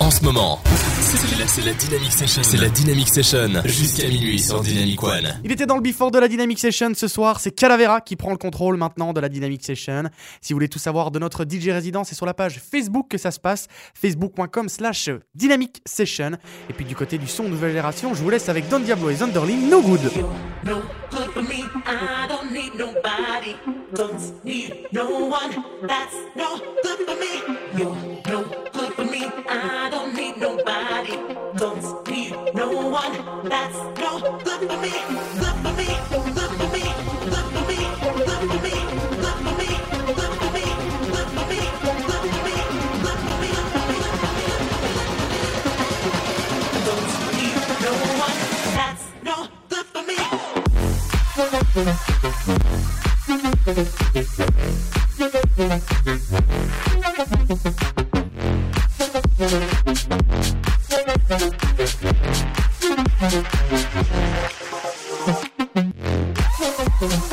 en ce moment. C'est la, Dynamic Session. C'est la Dynamic Session. Jusqu'à minuit sur Dynamic One. Il était dans le before de la Dynamic Session ce soir. C'est Calavera qui prend le contrôle maintenant de la Dynamic Session. Si vous voulez tout savoir de notre DJ résident, c'est sur la page Facebook que ça se passe. Facebook.com slash Dynamic Session. Et puis du côté du son nouvelle génération, je vous laisse avec Don Diablo et Zunderling No Good. no good for me. I don't need nobody. Don't need no one. That's no good for me. You're no good for me. I don't need nobody. Don't need no one. That's no good for me. Good for me. Good for me. Good for me. Good for me. Good for me. Good for me. Good for me. Good for me. Good for me. Don't need no one. That's no good for me. Thank you.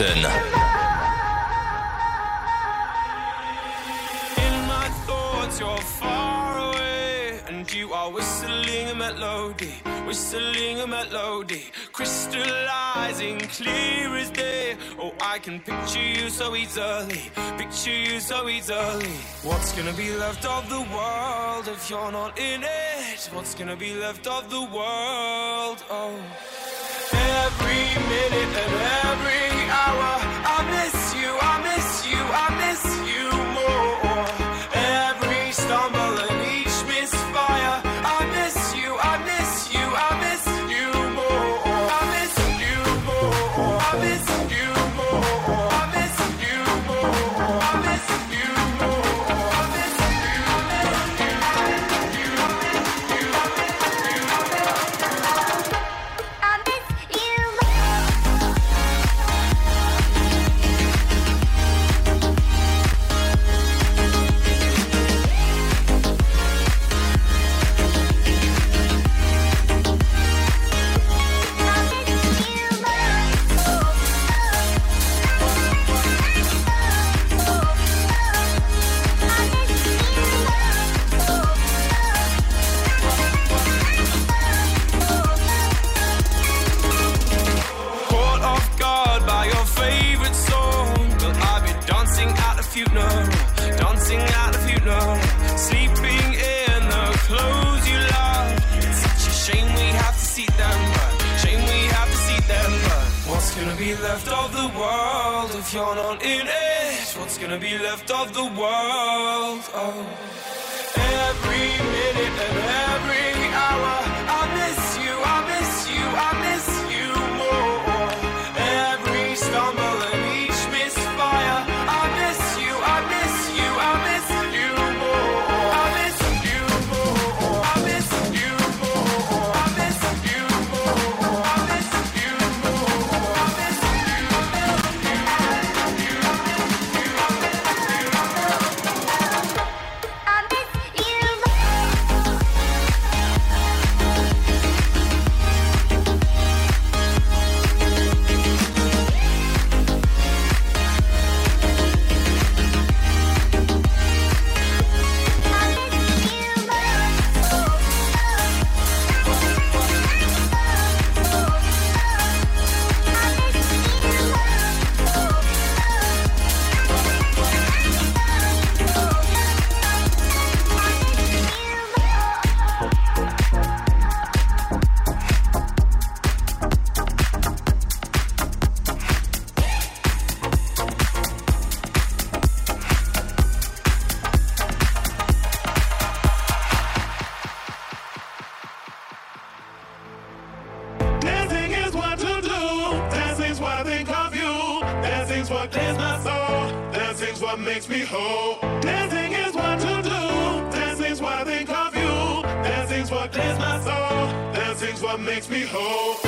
In my thoughts, you're far away, and you are whistling a melody, whistling a melody, crystallizing clear as day. Oh, I can picture you so easily, picture you so easily. What's gonna be left of the world if you're not in it? What's gonna be left of the world? Oh. Every minute and every power. I miss. gonna be left of the world. Oh. Every minute of every what my soul. Dancing's what makes me whole. Dancing is what to do. Dancing's what I think of you. Dancing's what cleans my soul. Dancing's what makes me whole.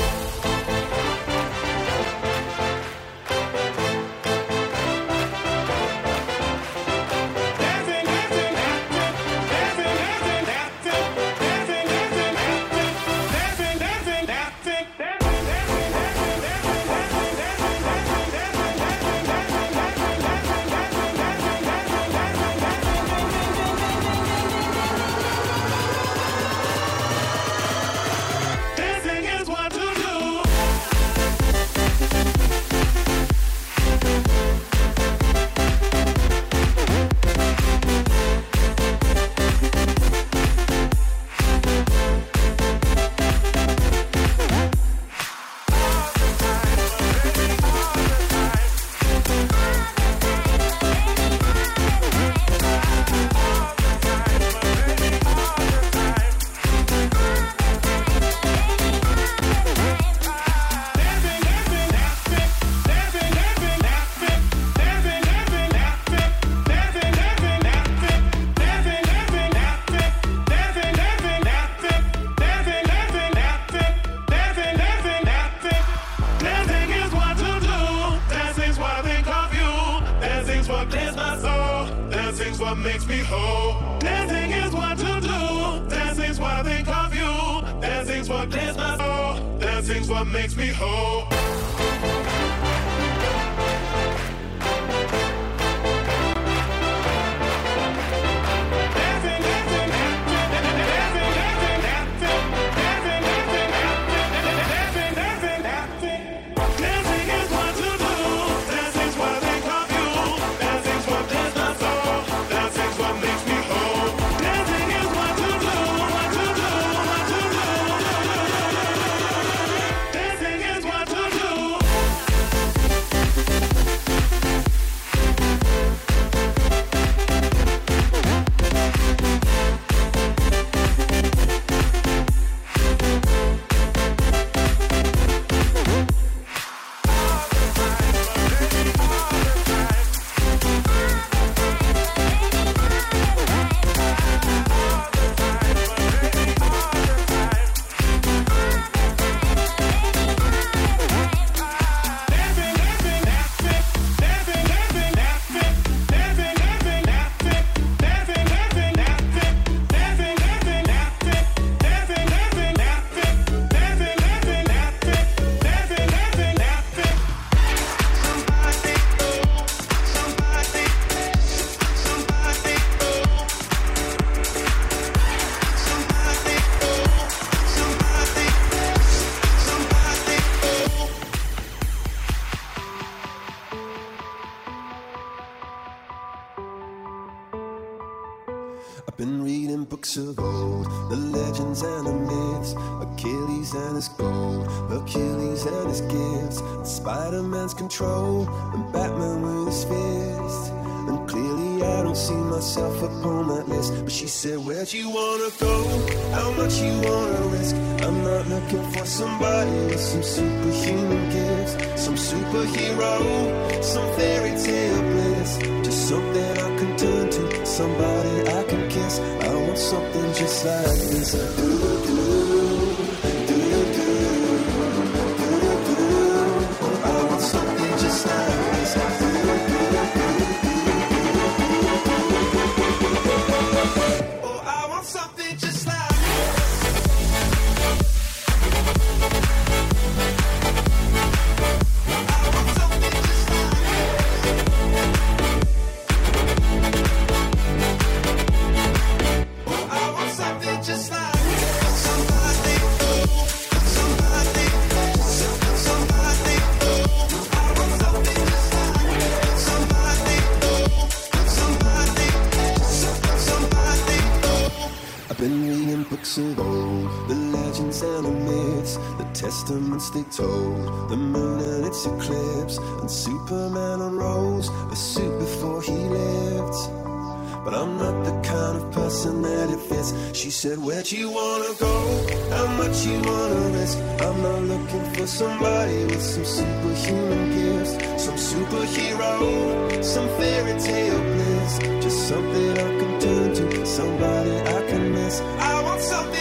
She said, Where'd you wanna go? How much you wanna risk? I'm not looking for somebody with some superhuman gifts, some superhero, some fairy tale bliss. Just something I can turn to, somebody I can kiss. I want something just like this. risk. I'm not looking for somebody with some superhuman gifts, some superhero, some fairy tale bliss. Just something I can turn to, somebody I can miss. I want something.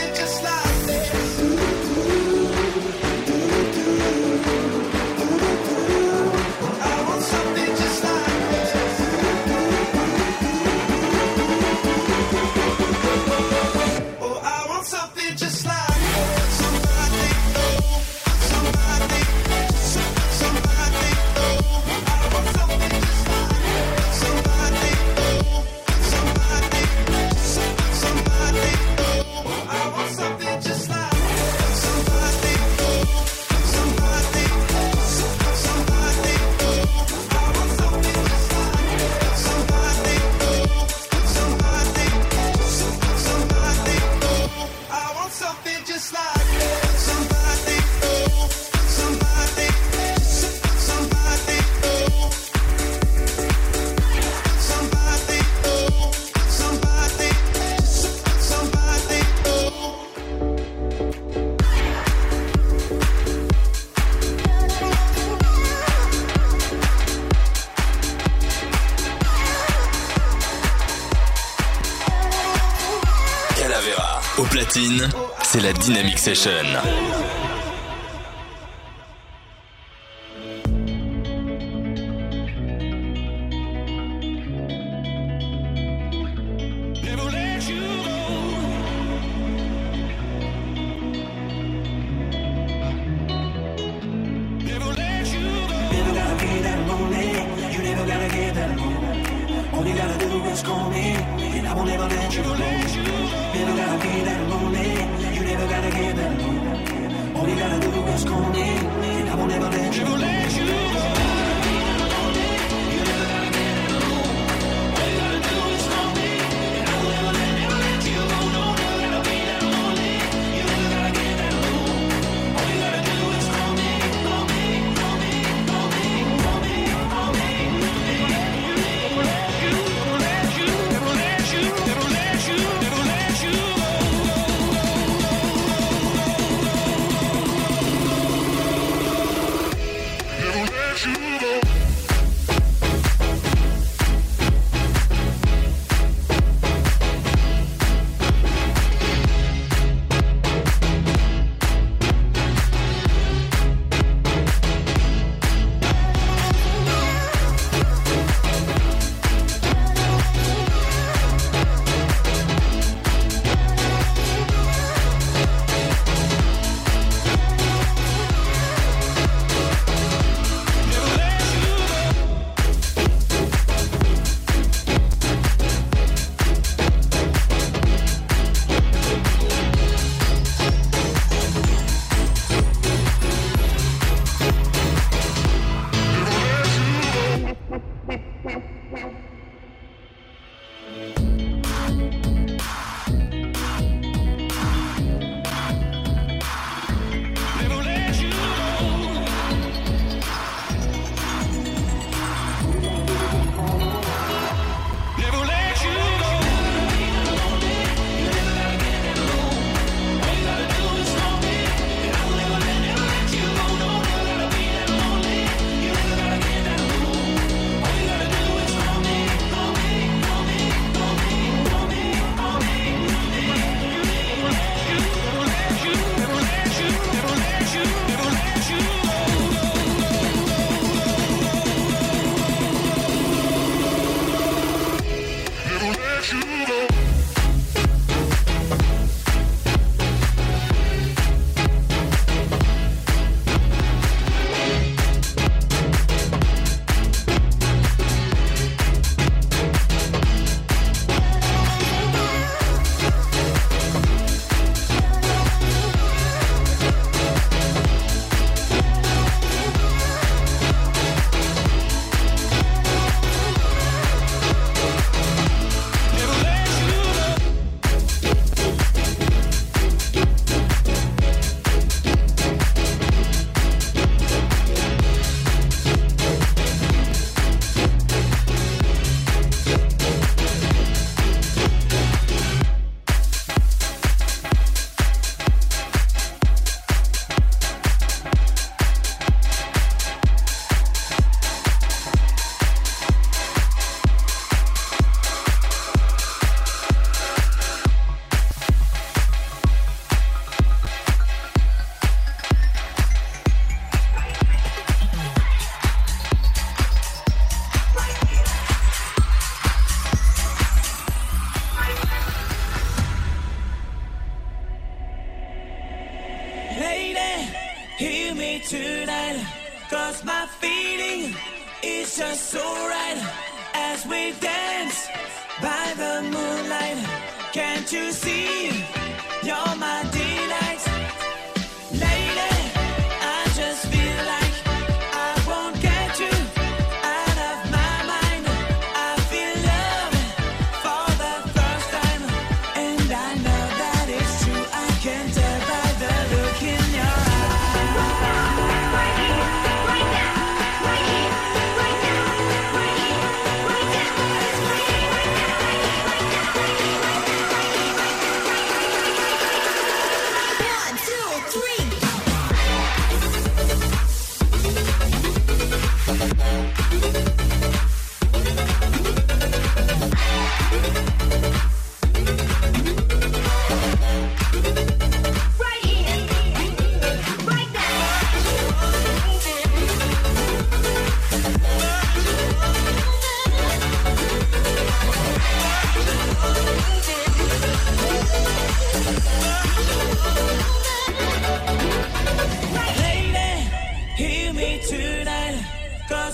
Dynamic Session.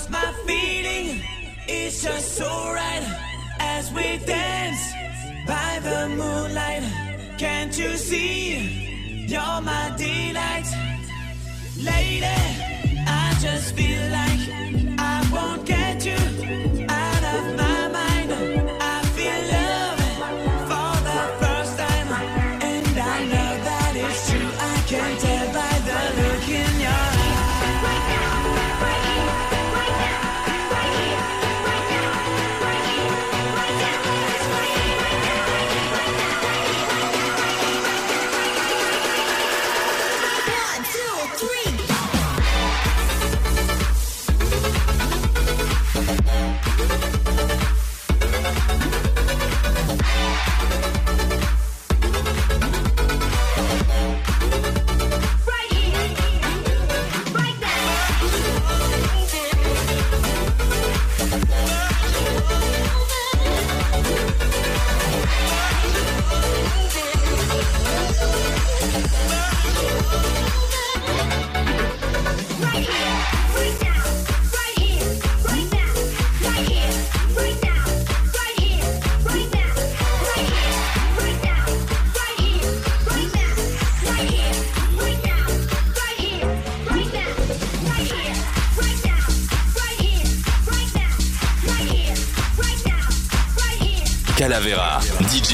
lost my feeling. is just so right as we dance by the moonlight. Can't you see? You're my delight, lady. I just feel like I won't get you. I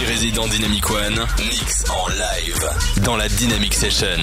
Résident Dynamic One mix en live dans la Dynamic Session.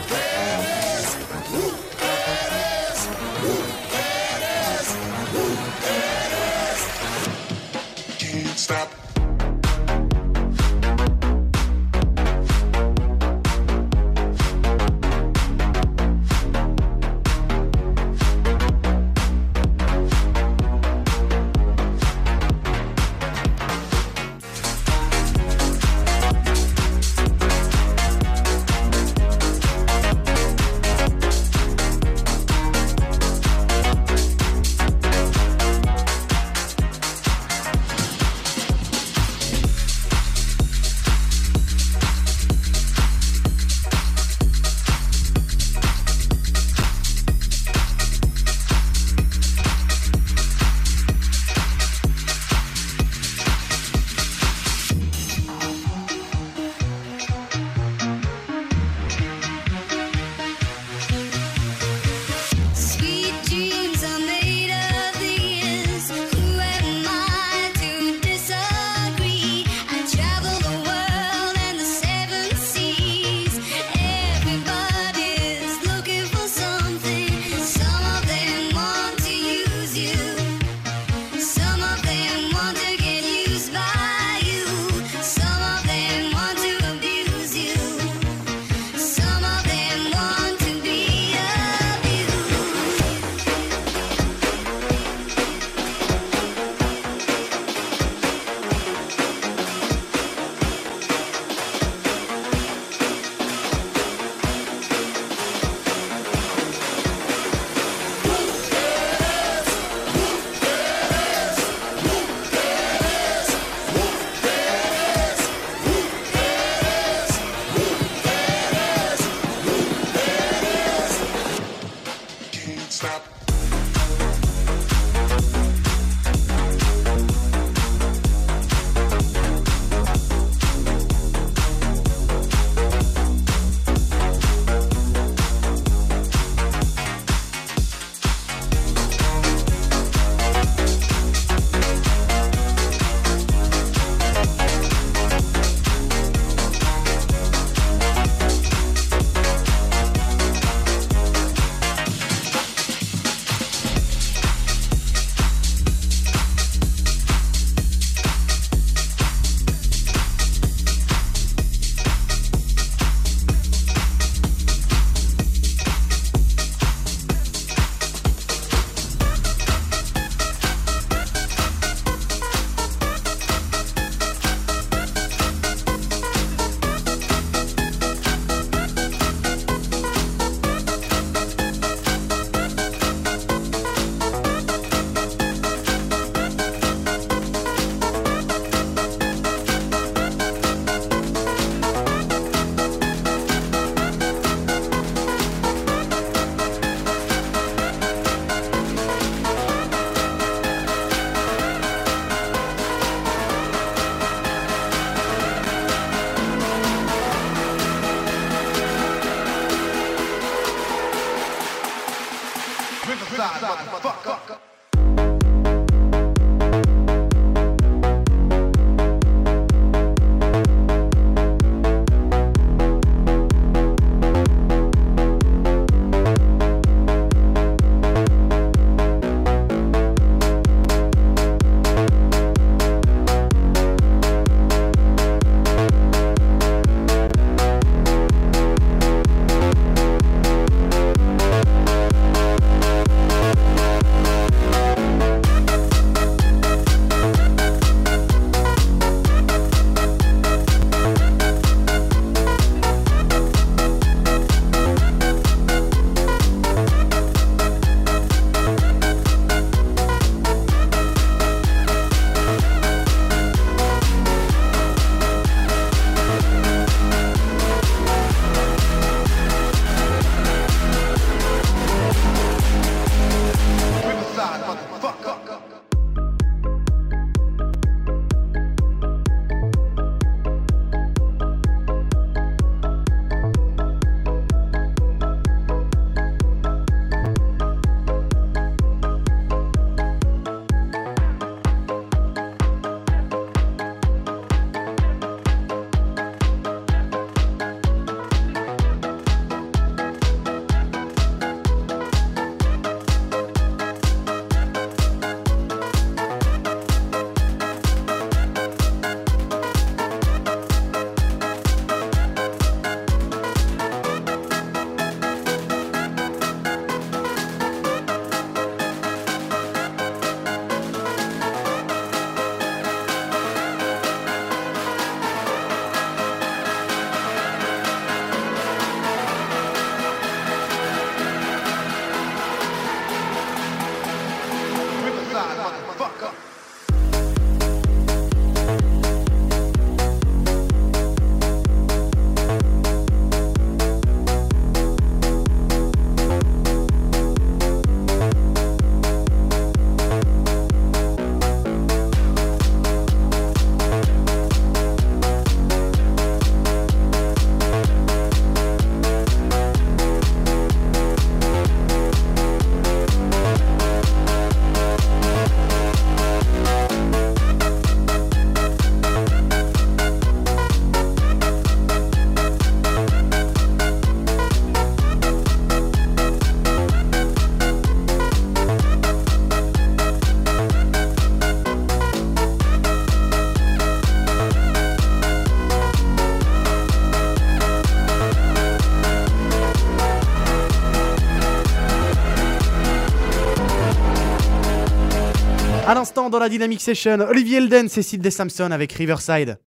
dans la Dynamic Session, Olivier Elden, Cécile Des Samson avec Riverside.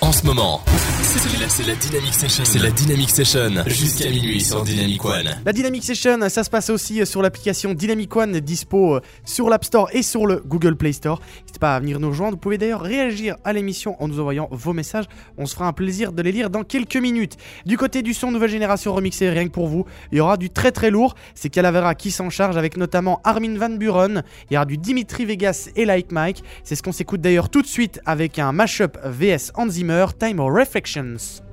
En ce moment, c'est la, Dynamic Session. C'est la Dynamic Session jusqu'à minuit sur Dynamic One. La Dynamic Session, ça se passe aussi sur l'application Dynamic One, dispo sur l'App Store et sur le Google Play Store. Pas à venir nous rejoindre. Vous pouvez d'ailleurs réagir à l'émission en nous envoyant vos messages. On se fera un plaisir de les lire dans quelques minutes. Du côté du son nouvelle génération remixé, rien que pour vous, il y aura du très très lourd. C'est Calavera qui s'en charge avec notamment Armin Van Buren. Il y aura du Dimitri Vegas et Like Mike. C'est ce qu'on s'écoute d'ailleurs tout de suite avec un mashup VS Hans Time of Reflections.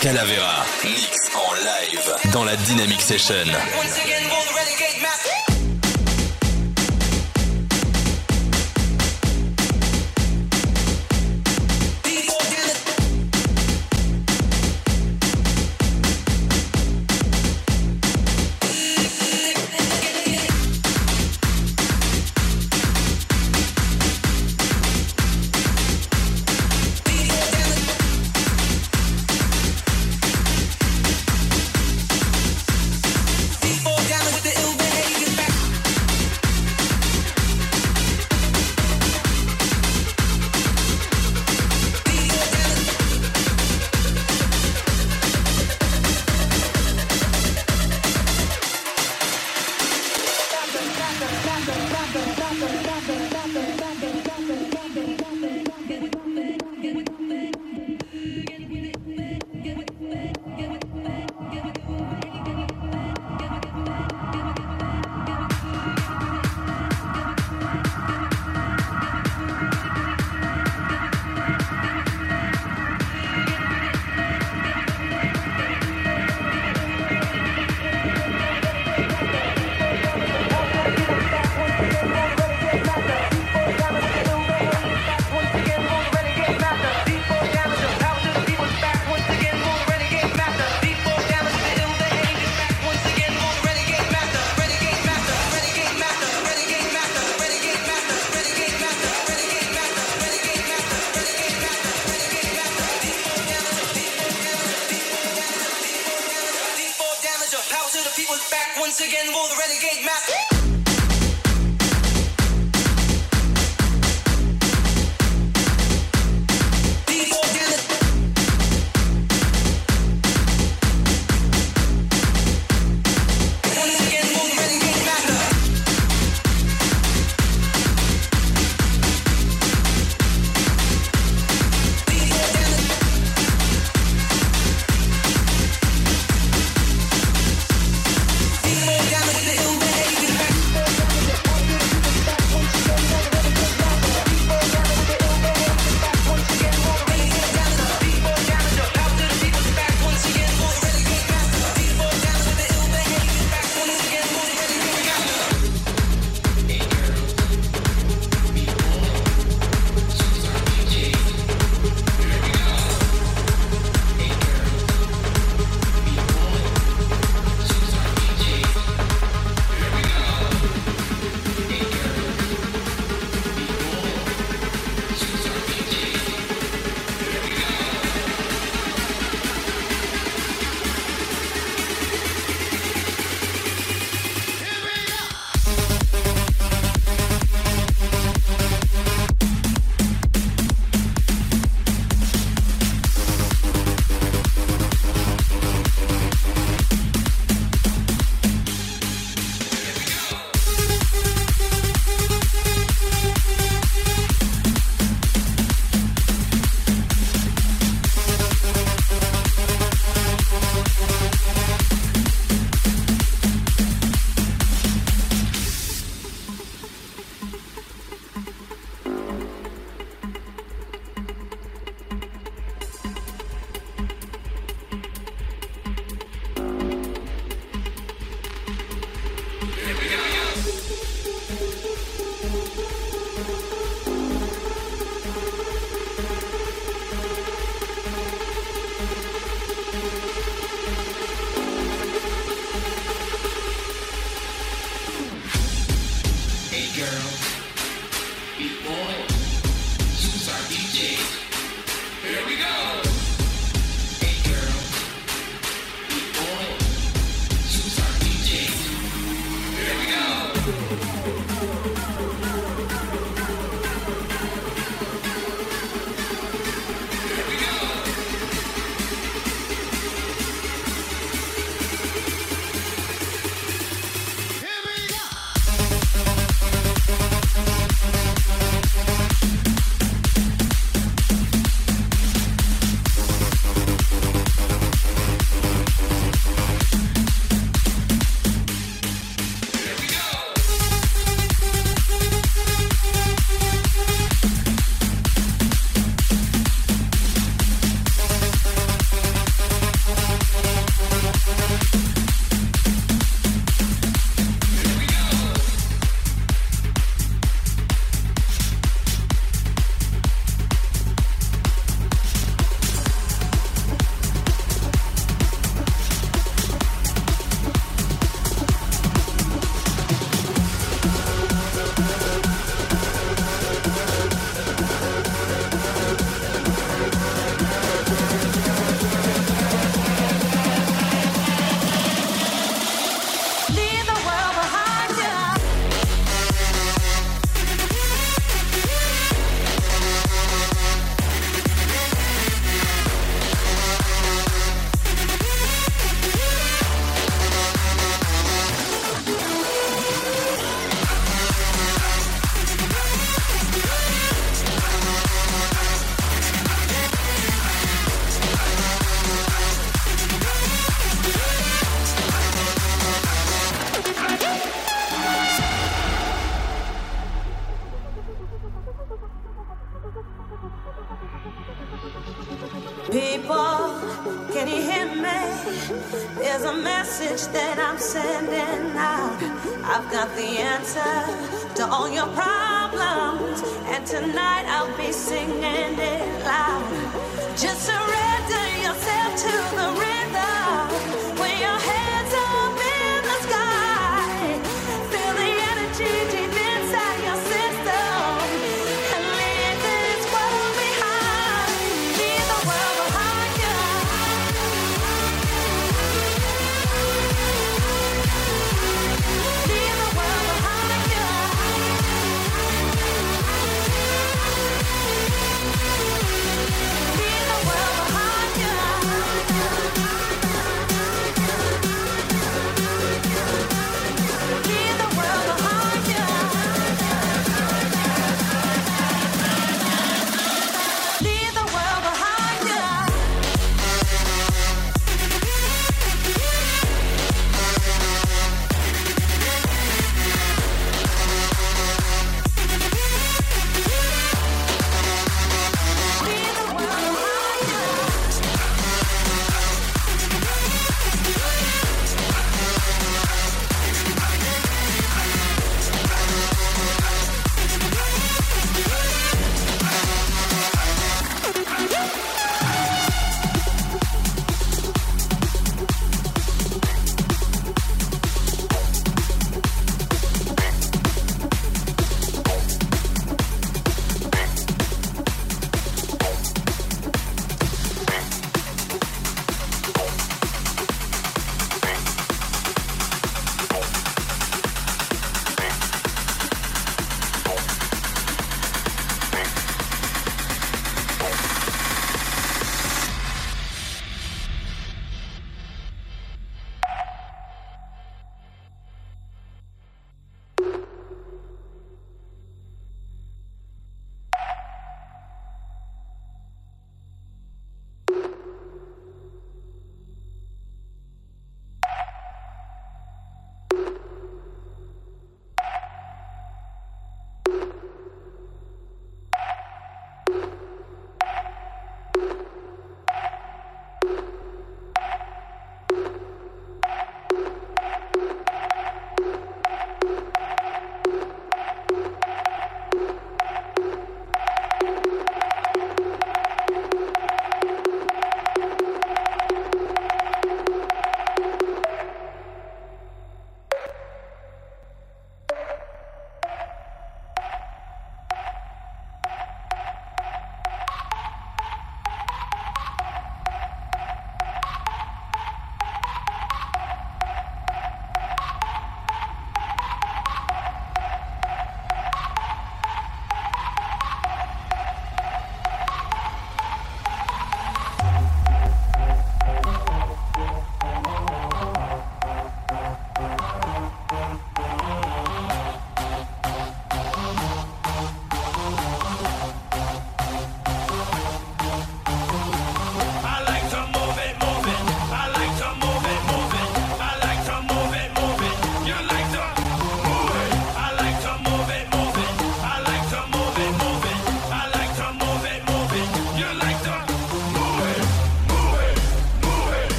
Calavera, mix en live dans la Dynamic Session.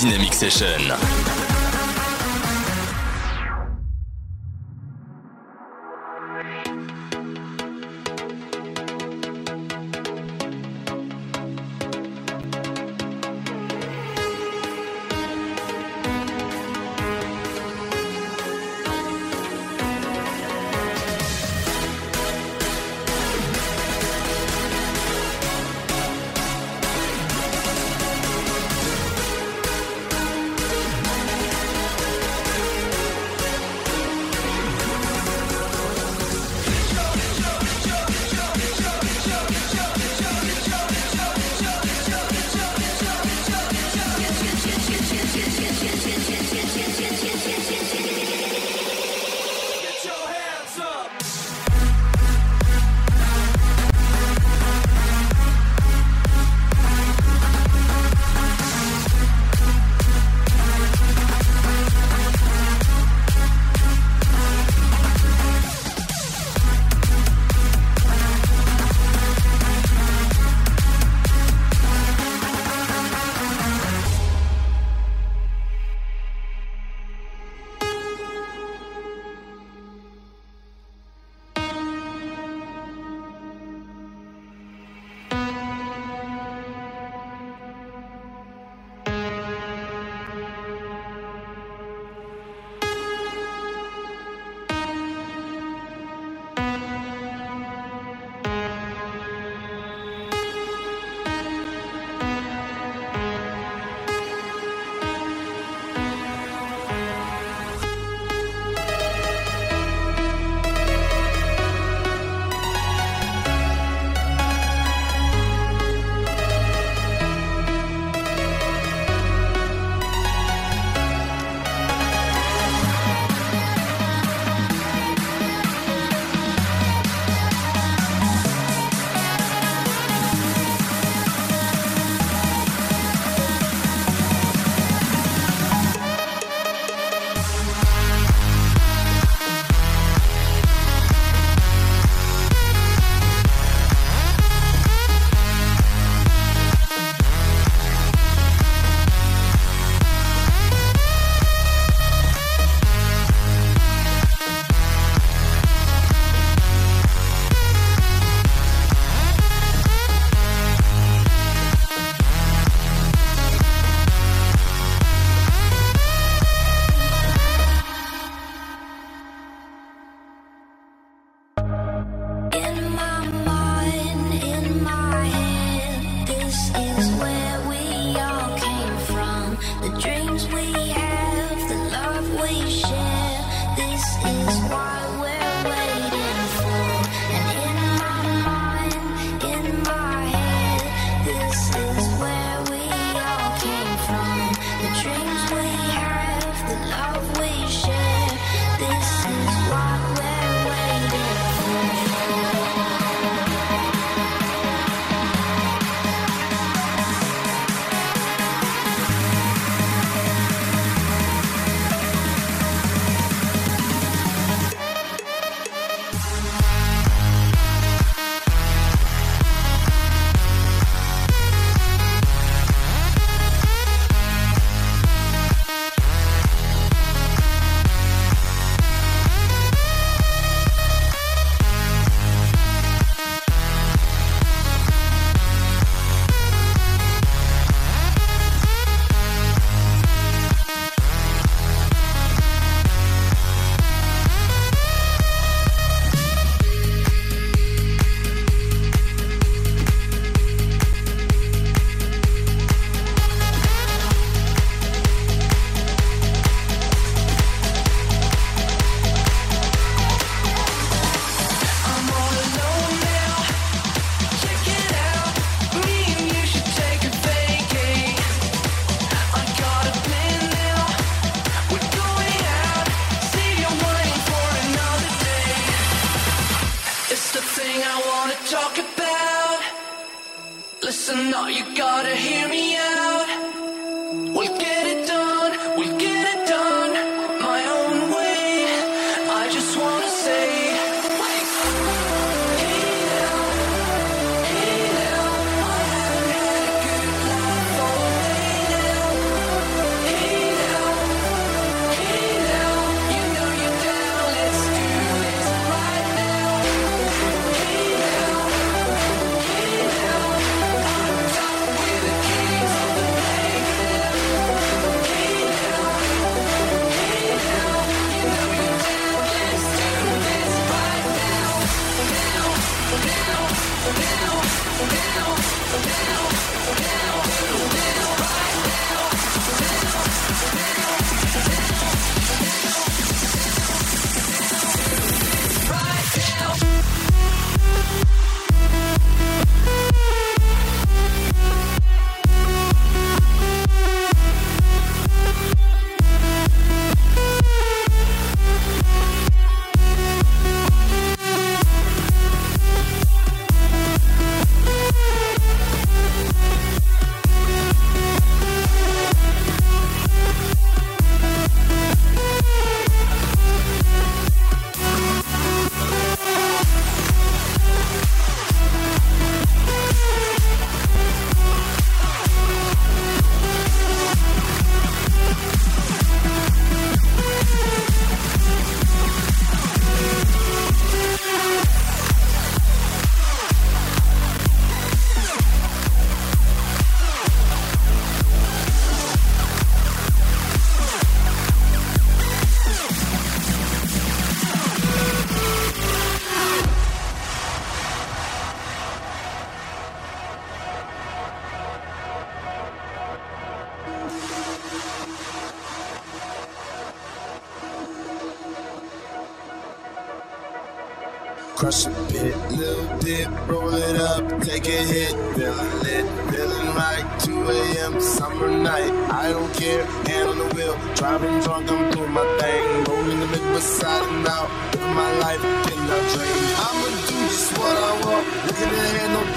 Dynamic Session.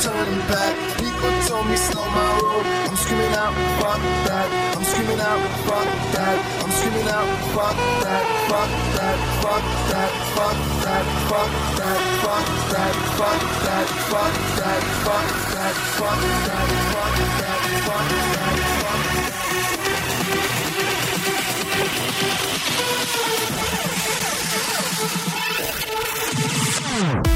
Turning back. People told me slow my roll, I'm screaming out, fuck that. I'm screaming out, fuck that. I'm screaming out, fuck that! Fuck that! Fuck that! Fuck that! Fuck that! Fuck that! fuck that. fuck that, fuck that, fuck that, fuck that, fuck that, fuck that, fuck that, fuck that, fuck that, fuck that, fuck that, fuck that, fuck that.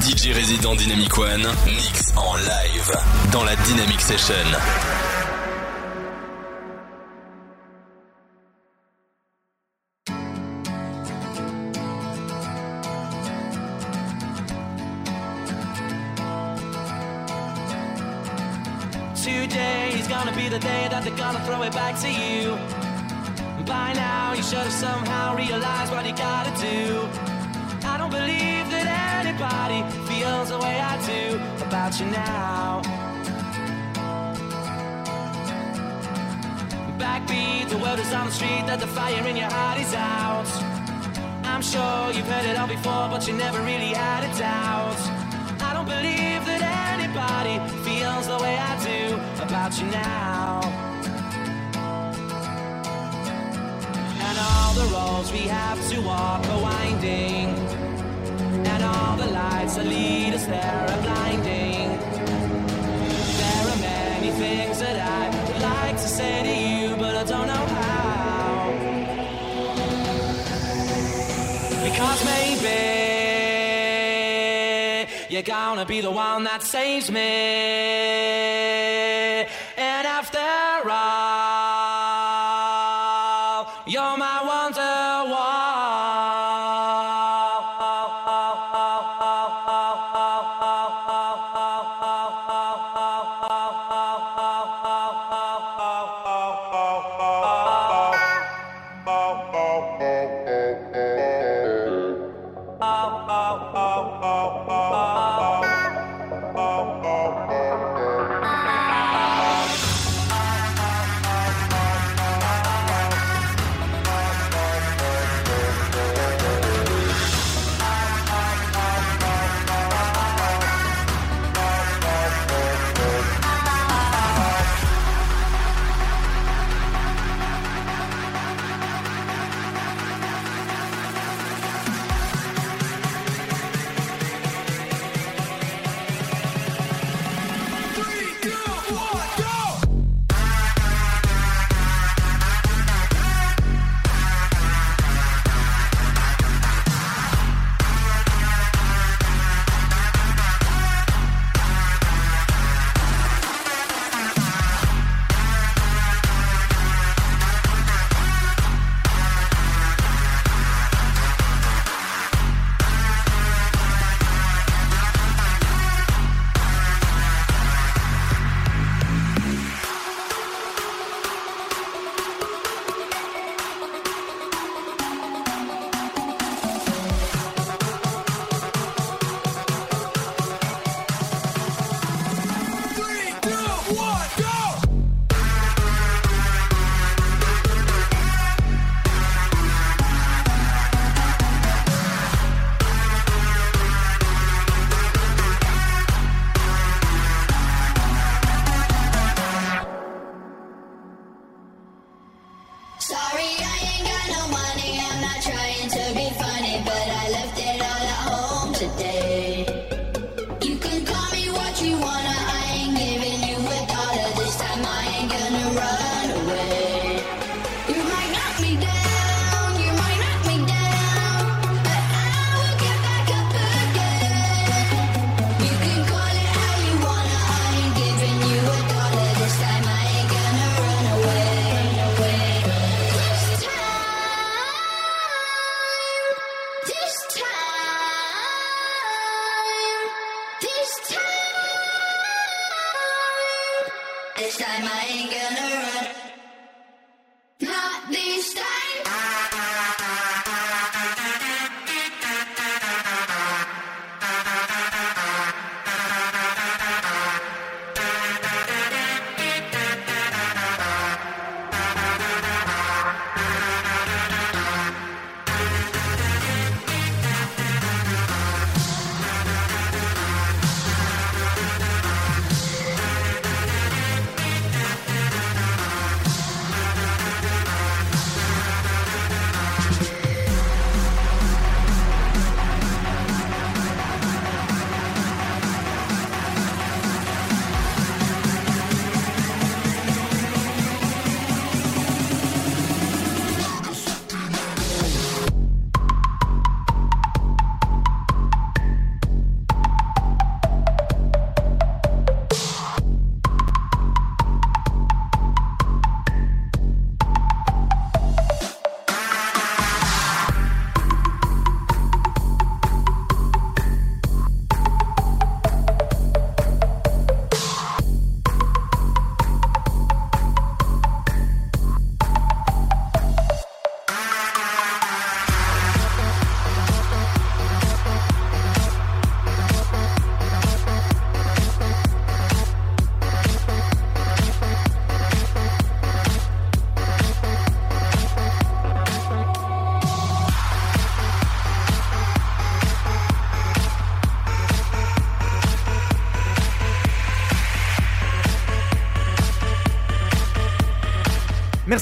DJ résident Dynamic One, mix en live dans la Dynamic Session. The day that gonna throw it back to you. By now, you somehow what you gotta do. don't believe that anybody feels the way I do about you now. Backbeat, the word is on the street that the fire in your heart is out. I'm sure you've heard it all before, but you never really had a doubt. I don't believe that anybody feels the way I do about you now. And all the roads we have to walk are winding all the lights that lead us there are blinding. There are many things that I would like to say to you, but I don't know how. Because maybe you're gonna be the one that saves me.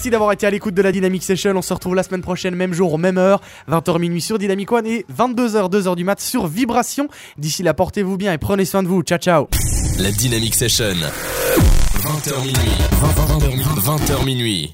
Merci d'avoir été à l'écoute de la Dynamic Session. On se retrouve la semaine prochaine, même jour, même heure, 20h minuit sur Dynamic One et 22h, 2h du mat sur Vibration. D'ici là, portez-vous bien et prenez soin de vous. Ciao, ciao. La Dynamic Session. 20h minuit. 20h minuit.